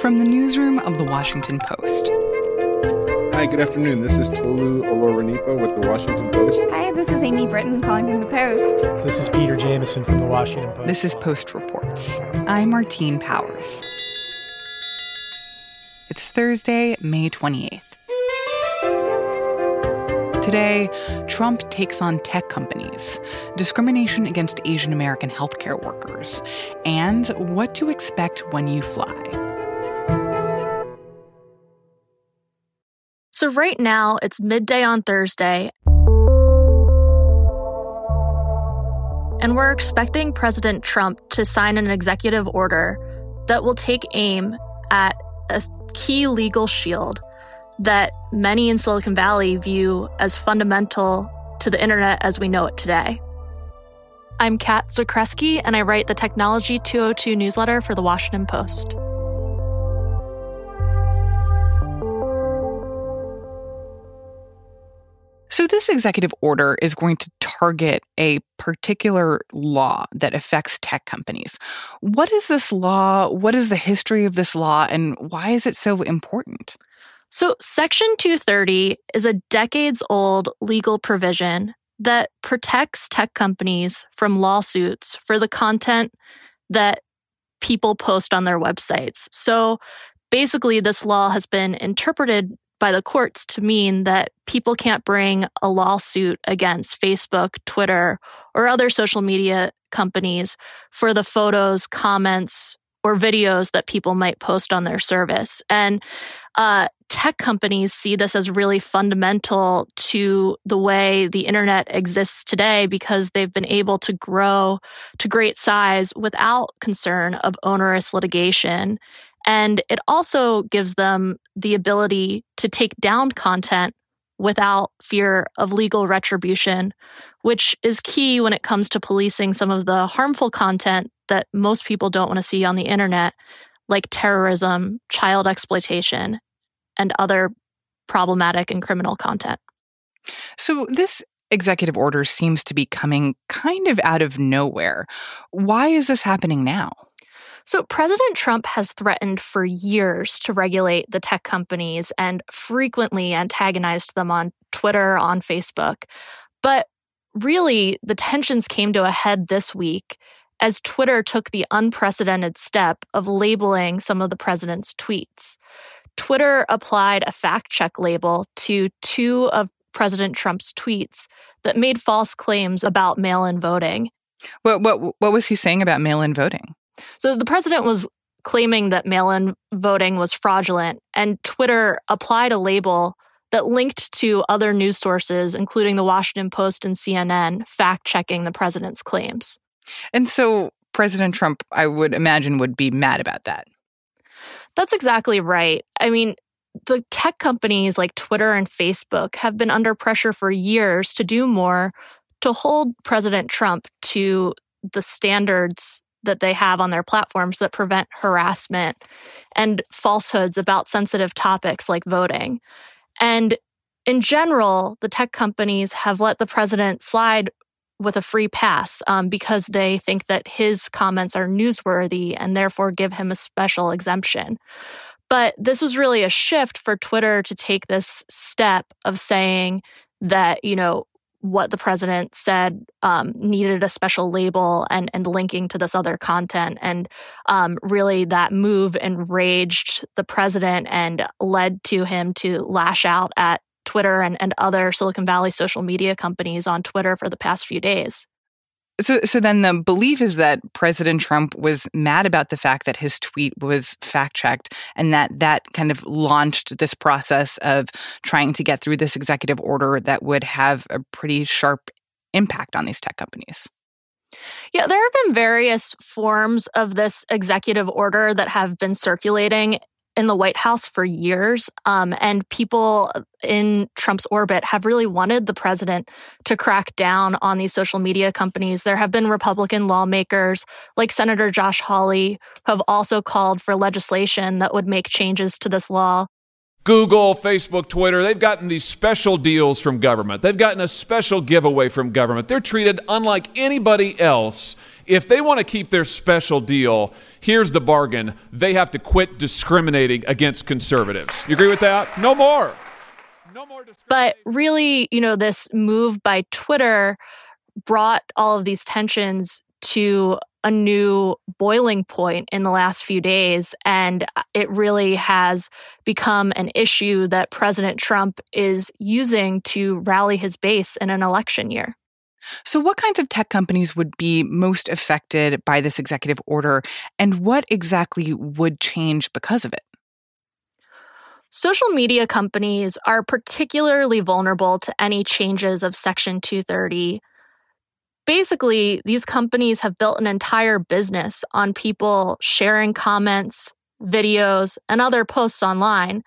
From the newsroom of The Washington Post. Hi, good afternoon. This is Tolu Olorunnipa with The Washington Post. Hi, this is Amy Brittain calling from The Post. This is Peter Jamison from The Washington Post. This is Post Reports. I'm Martine Powers. It's Thursday, May 28th. Today, Trump takes on tech companies, discrimination against Asian American healthcare workers, and what to expect when you fly. So, right now, it's midday on Thursday, and we're expecting President Trump to sign an executive order that will take aim at a key legal shield that many in Silicon Valley view as fundamental to the internet as we know it today. I'm Cat Zakrzewski, and I write the Technology 202 newsletter for The Washington Post. So, this executive order is going to target a particular law that affects tech companies. What is this law? What is the history of this law? And why is it so important? So, Section 230 is a decades old legal provision that protects tech companies from lawsuits for the content that people post on their websites. So, basically, this law has been interpreted by the courts to mean that people can't bring a lawsuit against Facebook, Twitter, or other social media companies for the photos, comments, or videos that people might post on their service. And uh, tech companies see this as really fundamental to the way the internet exists today because they've been able to grow to great size without concern of onerous litigation. And it also gives them the ability to take down content without fear of legal retribution, which is key when it comes to policing some of the harmful content that most people don't want to see on the internet, like terrorism, child exploitation, and other problematic and criminal content. So, this executive order seems to be coming kind of out of nowhere. Why is this happening now? So, President Trump has threatened for years to regulate the tech companies and frequently antagonized them on Twitter, on Facebook. But really, the tensions came to a head this week as Twitter took the unprecedented step of labeling some of the president's tweets. Twitter applied a fact check label to two of President Trump's tweets that made false claims about mail in voting. What, what, what was he saying about mail in voting? So the president was claiming that mail in voting was fraudulent, and Twitter applied a label that linked to other news sources, including the Washington Post and CNN, fact checking the president's claims. And so President Trump, I would imagine, would be mad about that. That's exactly right. I mean, the tech companies like Twitter and Facebook have been under pressure for years to do more to hold President Trump to the standards that they have on their platforms that prevent harassment and falsehoods about sensitive topics like voting. And in general, the tech companies have let the president slide with a free pass um, because they think that his comments are newsworthy and therefore give him a special exemption. But this was really a shift for Twitter to take this step of saying that, you know, what the president said um, needed a special label and and linking to this other content and um, really that move enraged the president and led to him to lash out at Twitter and, and other Silicon Valley social media companies on Twitter for the past few days. So, so then the belief is that President Trump was mad about the fact that his tweet was fact checked, and that that kind of launched this process of trying to get through this executive order that would have a pretty sharp impact on these tech companies. Yeah, there have been various forms of this executive order that have been circulating in the White House for years. Um, and people in Trump's orbit have really wanted the president to crack down on these social media companies. There have been Republican lawmakers like Senator Josh Hawley who have also called for legislation that would make changes to this law. Google, Facebook, Twitter, they've gotten these special deals from government. They've gotten a special giveaway from government. They're treated unlike anybody else If they want to keep their special deal, here's the bargain they have to quit discriminating against conservatives. You agree with that? No more. No more But really, you know, this move by Twitter brought all of these tensions to a new boiling point in the last few days. And uh, it really has become an issue that President Trump is using to rally his base in an election year. So, what kinds of tech companies would be most affected by this executive order, and what exactly would change because of it? Social media companies are particularly vulnerable to any changes of Section 230 basically, these companies have built an entire business on people sharing comments, videos, and other posts online.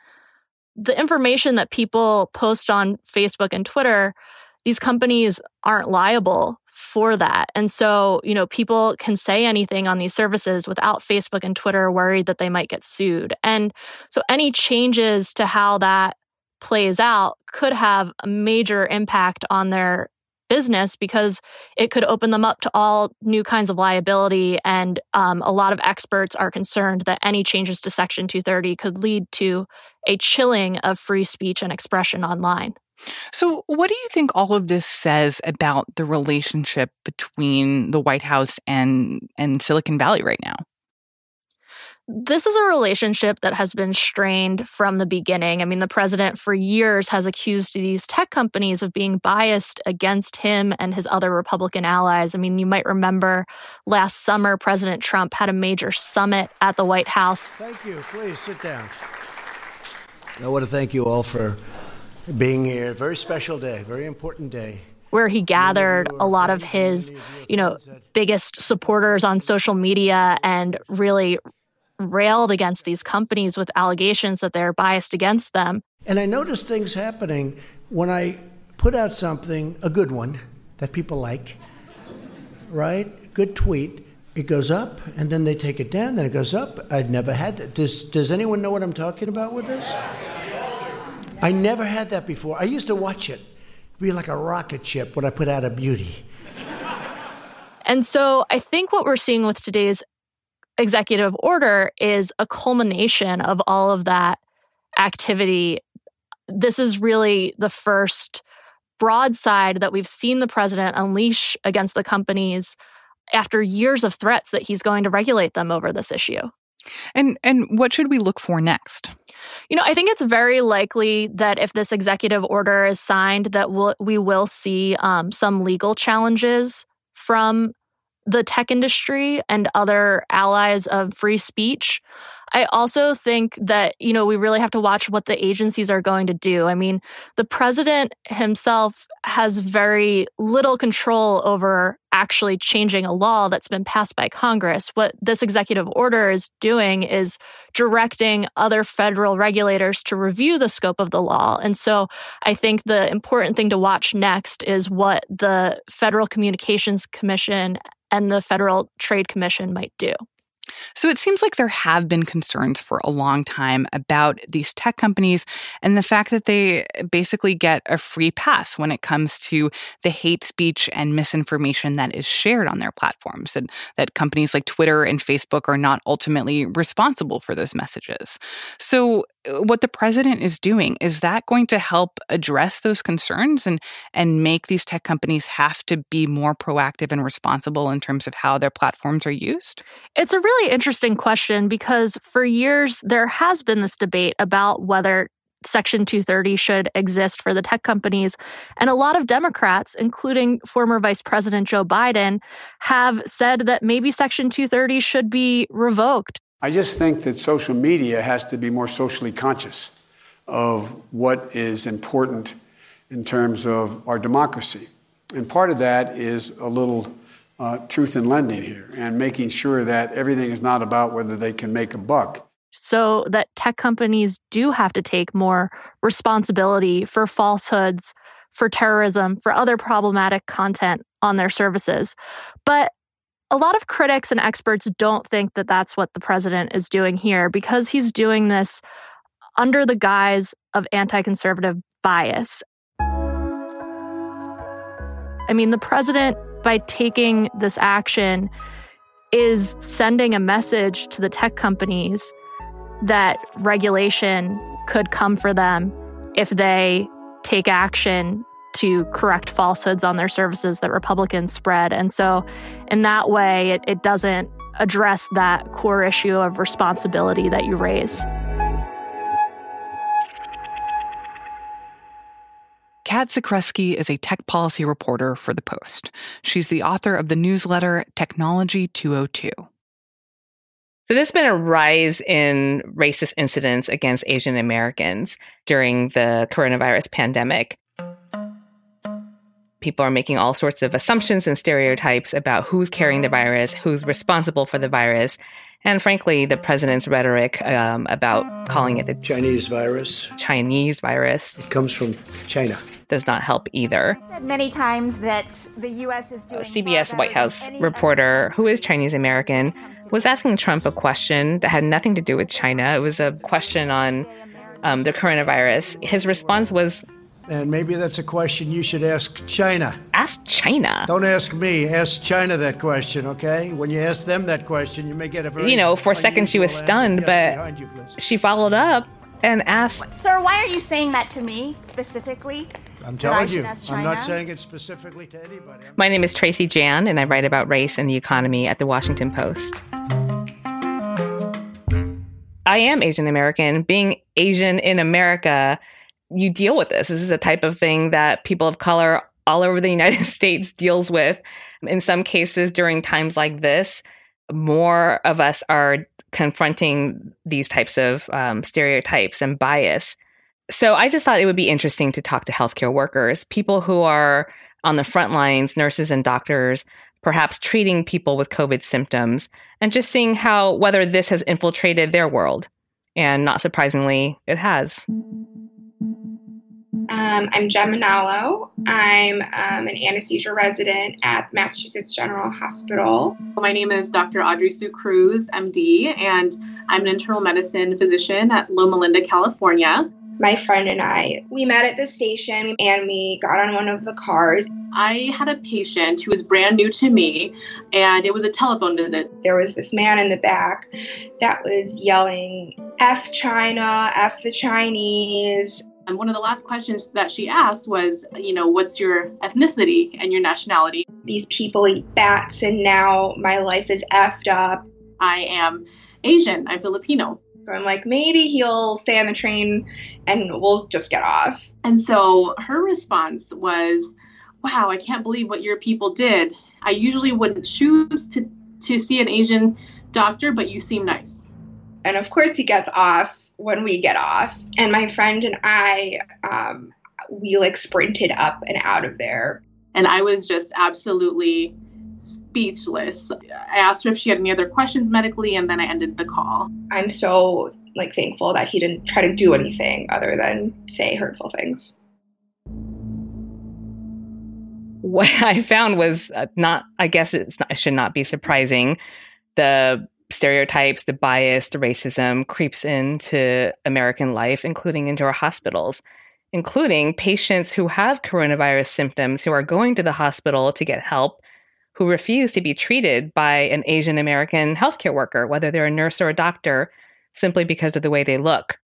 The information that people post on Facebook and Twitter, these companies aren't liable for that. And so, you know, people can say anything on these services without Facebook and Twitter worried that they might get sued. And so, any changes to how that plays out could have a major impact on their business because it could open them up to all new kinds of liability. And um, a lot of experts are concerned that any changes to Section 230 could lead to a chilling of free speech and expression online. So, what do you think all of this says about the relationship between the White House and and Silicon Valley right now? this is a relationship that has been strained from the beginning. I mean, the president for years has accused these tech companies of being biased against him and his other Republican allies. I mean, you might remember last summer, President Trump had a major summit at the White House. Thank you. Please sit down. I want to thank you all for being here. Very special day, very important day where he gathered a lot of his, you know, biggest supporters on social media and really railed against these companies with allegations that they're biased against them. And I noticed things happening when I put out something, a good one that people like, right? Good tweet. It goes up and then they take it down, then it goes up. I'd never had that. Does, does anyone know what I'm talking about with this? I never had that before. I used to watch it be like a rocket ship when I put out a beauty. And so I think what we're seeing with today's executive order is a culmination of all of that activity. This is really the first broadside that we've seen the president unleash against the companies after years of threats that he's going to regulate them over this issue. And and what should we look for next? You know, I think it's very likely that if this executive order is signed, that we'll, we will see um, some legal challenges from the tech industry and other allies of free speech. I also think that, you know, we really have to watch what the agencies are going to do. I mean, the president himself has very little control over actually changing a law that's been passed by Congress. What this executive order is doing is directing other federal regulators to review the scope of the law. And so I think the important thing to watch next is what the Federal Communications Commission and the Federal Trade Commission might do. So it seems like there have been concerns for a long time about these tech companies and the fact that they basically get a free pass when it comes to the hate speech and misinformation that is shared on their platforms, and that companies like Twitter and Facebook are not ultimately responsible for those messages. So what the president is doing is that going to help address those concerns and and make these tech companies have to be more proactive and responsible in terms of how their platforms are used it's a really interesting question because for years there has been this debate about whether Section 230 should exist for the tech companies. And a lot of Democrats, including former Vice President Joe Biden, have said that maybe Section 230 should be revoked. I just think that social media has to be more socially conscious of what is important in terms of our democracy. And part of that is a little uh, truth in lending here and making sure that everything is not about whether they can make a buck. So that tech companies do have to take more responsibility for falsehoods, for terrorism, for other problematic content on their services. But a lot of critics and experts don't think that that's what the president is doing here because he's doing this under the guise of anti conservative bias. I mean, the president, by taking this action, is sending a message to the tech companies that regulation could come for them if they take action to correct falsehoods on their services that Republicans spread. And so, in that way, it, it doesn't address that core issue of responsibility that you raise. Cat Zakrzewski is a tech policy reporter for The Post. She's the author of the newsletter Technology 202. So there's been a rise in racist incidents against Asian Americans during the coronavirus pandemic. People are making all sorts of assumptions and stereotypes about who's carrying the virus, who's responsible for the virus, and frankly, the president's rhetoric um, about calling it the Chinese virus. Chinese virus. It comes from China. Does not help either. Said many times that the U.S. is doing. A CBS White House reporter who is Chinese American was asking Trump a question that had nothing to do with China. It was a question on um, the coronavirus. His response was and maybe that's a question you should ask China. Ask China. Don't ask me. Ask China that question, okay? When you ask them that question, you may get a very. You know, for a second she was stunned, but you, she followed up and asked. Sir, why are you saying that to me specifically? I'm telling you, I'm not saying it specifically to anybody. My name is Tracy Jan, and I write about race and the economy at the Washington Post. I am Asian American. Being Asian in America you deal with this. This is a type of thing that people of color all over the United States deals with. In some cases, during times like this, more of us are confronting these types of um, stereotypes and bias. So I just thought it would be interesting to talk to healthcare workers, people who are on the front lines, nurses and doctors, perhaps treating people with COVID symptoms, and just seeing how whether this has infiltrated their world. And not surprisingly, it has. Um, I'm Jem Manalo. I'm um, an anesthesia resident at Massachusetts General Hospital. My name is Dr. Audrey Sue Cruz, MD, and I'm an internal medicine physician at Loma Linda, California. My friend and I, we met at the station and we got on one of the cars. I had a patient who was brand new to me, and it was a telephone visit. There was this man in the back that was yelling, F China, F the Chinese. And one of the last questions that she asked was, you know, what's your ethnicity and your nationality? These people eat bats, and now my life is effed up. I am Asian, I'm Filipino. So I'm like, maybe he'll stay on the train and we'll just get off. And so her response was, wow, I can't believe what your people did. I usually wouldn't choose to, to see an Asian doctor, but you seem nice. And of course, he gets off when we get off. And my friend and I, um, we like sprinted up and out of there. And I was just absolutely speechless. I asked her if she had any other questions medically, and then I ended the call. I'm so like thankful that he didn't try to do anything other than say hurtful things. What I found was uh, not, I guess it's not, it should not be surprising. The stereotypes, the bias, the racism creeps into American life, including into our hospitals, including patients who have coronavirus symptoms who are going to the hospital to get help, who refuse to be treated by an Asian American healthcare worker, whether they're a nurse or a doctor, simply because of the way they look.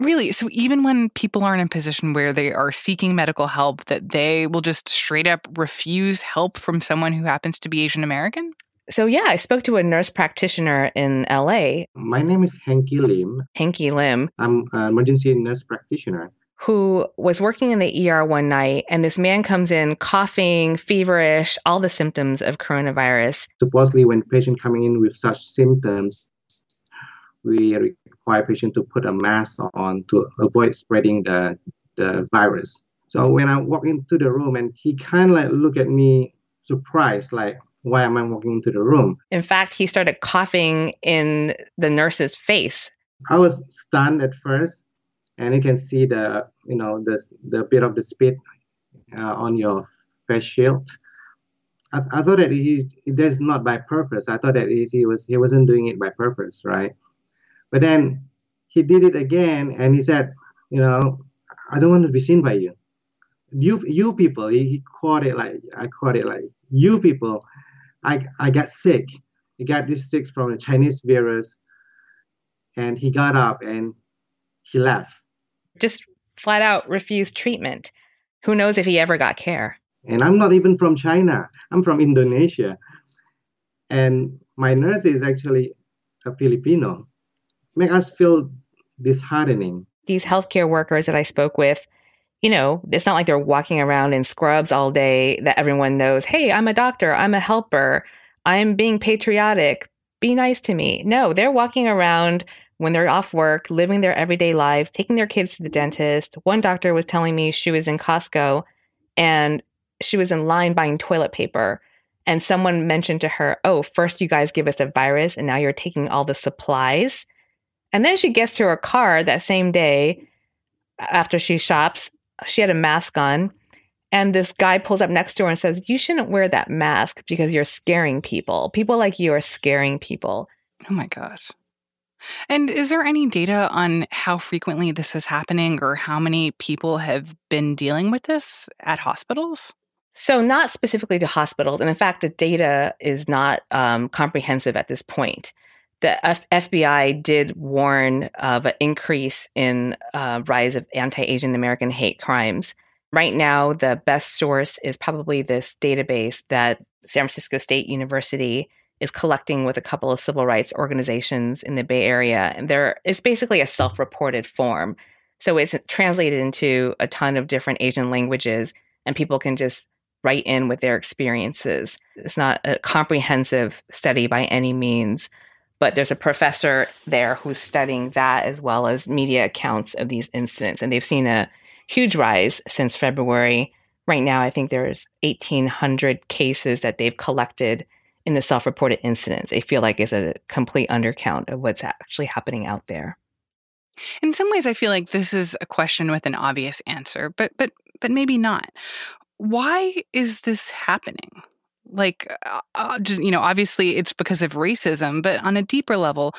Really? So even when people are in a position where they are seeking medical help, that they will just straight up refuse help from someone who happens to be Asian American? So, yeah, I spoke to a nurse practitioner in LA. My name is Hanky Lim. Hanky Lim. I'm an emergency nurse practitioner. Who was working in the ER one night, and this man comes in coughing, feverish, all the symptoms of coronavirus. Supposedly, when patient coming in with such symptoms, we require patient to put a mask on to avoid spreading the, the virus. So when I walk into the room, and he kind of like look at me surprised, like, why am I walking into the room? In fact, he started coughing in the nurse's face. I was stunned at first, and you can see the you know the the bit of the spit uh, on your face shield. I, I thought that he that's not by purpose. I thought that he, he was he wasn't doing it by purpose, right? But then he did it again, and he said, you know, I don't want to be seen by you. You you people. He, he called it like I called it like you people I, I got sick. he got this sick from a Chinese virus, and he got up and he left. Just flat out refused treatment. Who knows if he ever got care? And I'm not even from China. I'm from Indonesia. And my nurse is actually a Filipino. Make us feel disheartening. These healthcare workers that I spoke with, you know, it's not like they're walking around in scrubs all day that everyone knows, hey, I'm a doctor, I'm a helper, I'm being patriotic, be nice to me. No, they're walking around when they're off work, living their everyday lives, taking their kids to the dentist. One doctor was telling me she was in Costco and she was in line buying toilet paper. And someone mentioned to her, Oh, first you guys give us a virus, and now you're taking all the supplies. And then she gets to her car that same day after she shops. She had a mask on. And this guy pulls up next to her and says, You shouldn't wear that mask because you're scaring people. People like you are scaring people. Oh my gosh. And is there any data on how frequently this is happening or how many people have been dealing with this at hospitals? So, not specifically to hospitals. And in fact, the data is not um, comprehensive at this point. The F- FBI did warn of an increase in uh, rise of anti Asian American hate crimes. Right now, the best source is probably this database that San Francisco State University is collecting with a couple of civil rights organizations in the Bay Area. And there it's basically a self-reported form. So it's translated into a ton of different Asian languages and people can just write in with their experiences. It's not a comprehensive study by any means, but there's a professor there who's studying that as well as media accounts of these incidents. And they've seen a huge rise since February. Right now, I think there's 1,800 cases that they've collected in the self-reported incidents they feel like is a complete undercount of what's actually happening out there in some ways i feel like this is a question with an obvious answer but but but maybe not why is this happening like uh, uh just, you know obviously it's because of racism but on a deeper level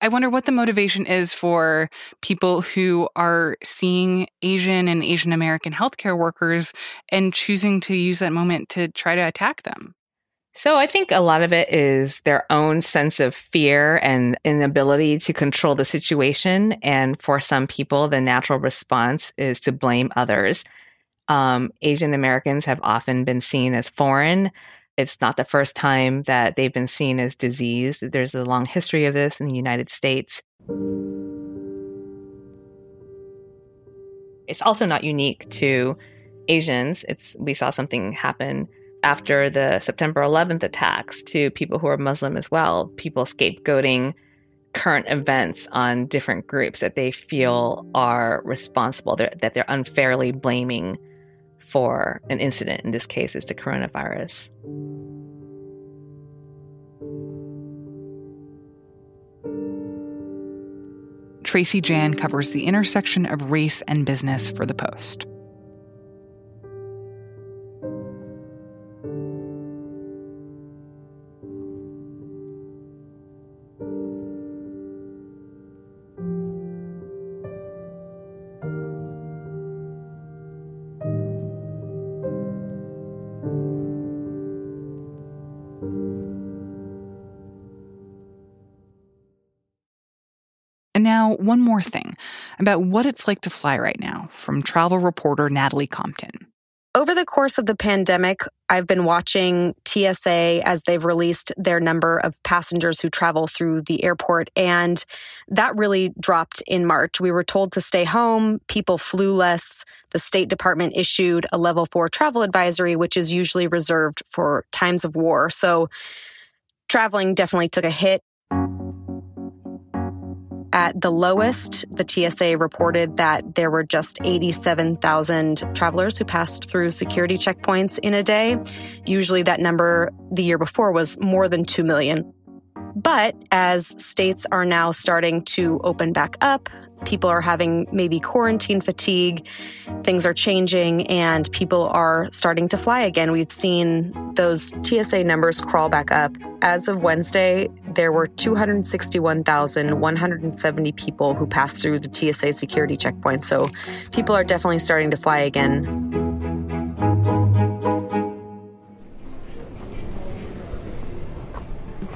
I wonder what the motivation is for people who are seeing Asian and Asian American healthcare workers and choosing to use that moment to try to attack them. So I think a lot of it is their own sense of fear and inability to control the situation. And for some people, the natural response is to blame others. Um, Asian Americans have often been seen as foreign. It's not the first time that they've been seen as diseased. There's a long history of this in the United States. It's also not unique to Asians. It's we saw something happen after the September 11th attacks to people who are Muslim as well, people scapegoating current events on different groups that they feel are responsible, that they're unfairly blaming for an incident. In this case, is the coronavirus. Tracy Jan covers the intersection of race and business for The Post. Now, one more thing about what it's like to fly right now from travel reporter Natalie Compton. Over the course of the pandemic, I've been watching TSA as they've released their number of passengers who travel through the airport, and that really dropped in March. We were told to stay home, people flew less. The State Department issued a level four travel advisory, which is usually reserved for times of war. So traveling definitely took a hit. At the lowest, the TSA reported that there were just 87,000 travelers who passed through security checkpoints in a day. Usually, that number the year before was more than 2 million. But as states are now starting to open back up, people are having maybe quarantine fatigue, things are changing, and people are starting to fly again. We've seen those TSA numbers crawl back up. As of Wednesday, there were 261,170 people who passed through the TSA security checkpoint. So people are definitely starting to fly again.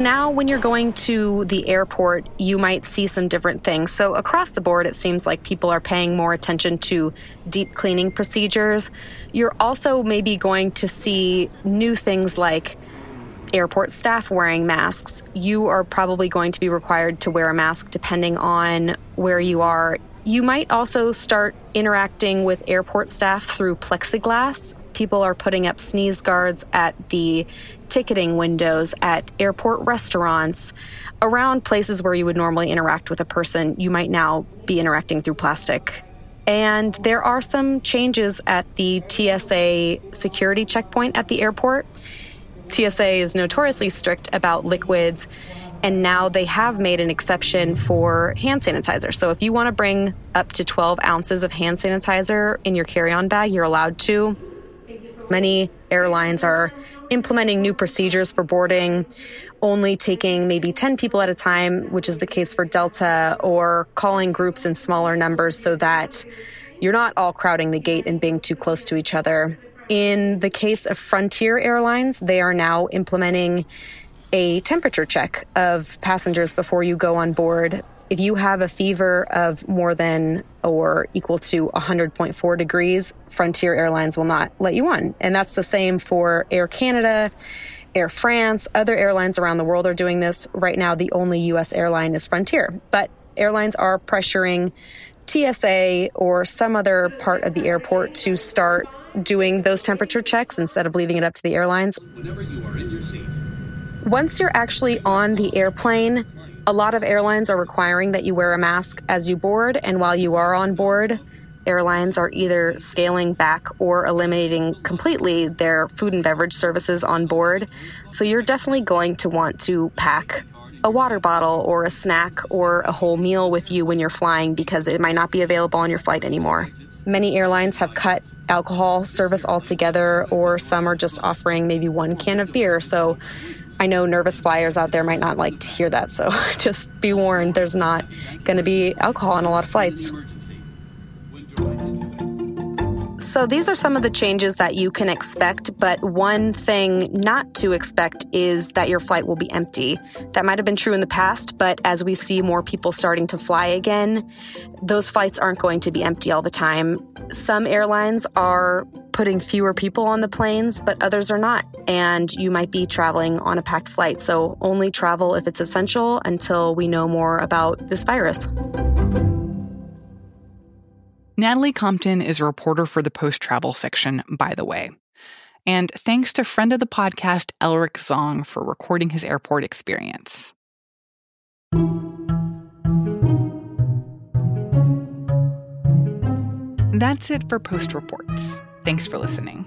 Now, when you're going to the airport, you might see some different things. So, across the board, it seems like people are paying more attention to deep cleaning procedures. You're also maybe going to see new things like airport staff wearing masks. You are probably going to be required to wear a mask depending on where you are. You might also start interacting with airport staff through plexiglass. People are putting up sneeze guards at the ticketing windows, at airport restaurants, around places where you would normally interact with a person. You might now be interacting through plastic. And there are some changes at the TSA security checkpoint at the airport. TSA is notoriously strict about liquids, and now they have made an exception for hand sanitizer. So if you want to bring up to 12 ounces of hand sanitizer in your carry on bag, you're allowed to. Many airlines are implementing new procedures for boarding, only taking maybe 10 people at a time, which is the case for Delta, or calling groups in smaller numbers so that you're not all crowding the gate and being too close to each other. In the case of Frontier Airlines, they are now implementing a temperature check of passengers before you go on board. If you have a fever of more than or equal to 100.4 degrees, Frontier Airlines will not let you on. And that's the same for Air Canada, Air France. Other airlines around the world are doing this. Right now, the only US airline is Frontier. But airlines are pressuring TSA or some other part of the airport to start doing those temperature checks instead of leaving it up to the airlines. Once you're actually on the airplane, a lot of airlines are requiring that you wear a mask as you board, and while you are on board, airlines are either scaling back or eliminating completely their food and beverage services on board. So you're definitely going to want to pack a water bottle or a snack or a whole meal with you when you're flying because it might not be available on your flight anymore. Many airlines have cut alcohol service altogether, or some are just offering maybe one can of beer. So I know nervous flyers out there might not like to hear that. So just be warned there's not going to be alcohol on a lot of flights. So, these are some of the changes that you can expect, but one thing not to expect is that your flight will be empty. That might have been true in the past, but as we see more people starting to fly again, those flights aren't going to be empty all the time. Some airlines are putting fewer people on the planes, but others are not. And you might be traveling on a packed flight. So, only travel if it's essential until we know more about this virus. Natalie Compton is a reporter for the post travel section, by the way. And thanks to friend of the podcast, Elric Zong, for recording his airport experience. That's it for Post Reports. Thanks for listening.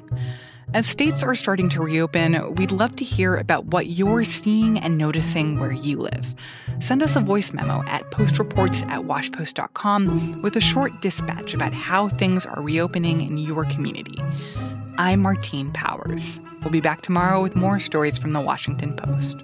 As states are starting to reopen, we'd love to hear about what you're seeing and noticing where you live. Send us a voice memo at postreports at washpost.com with a short dispatch about how things are reopening in your community. I'm Martine Powers. We'll be back tomorrow with more stories from the Washington Post.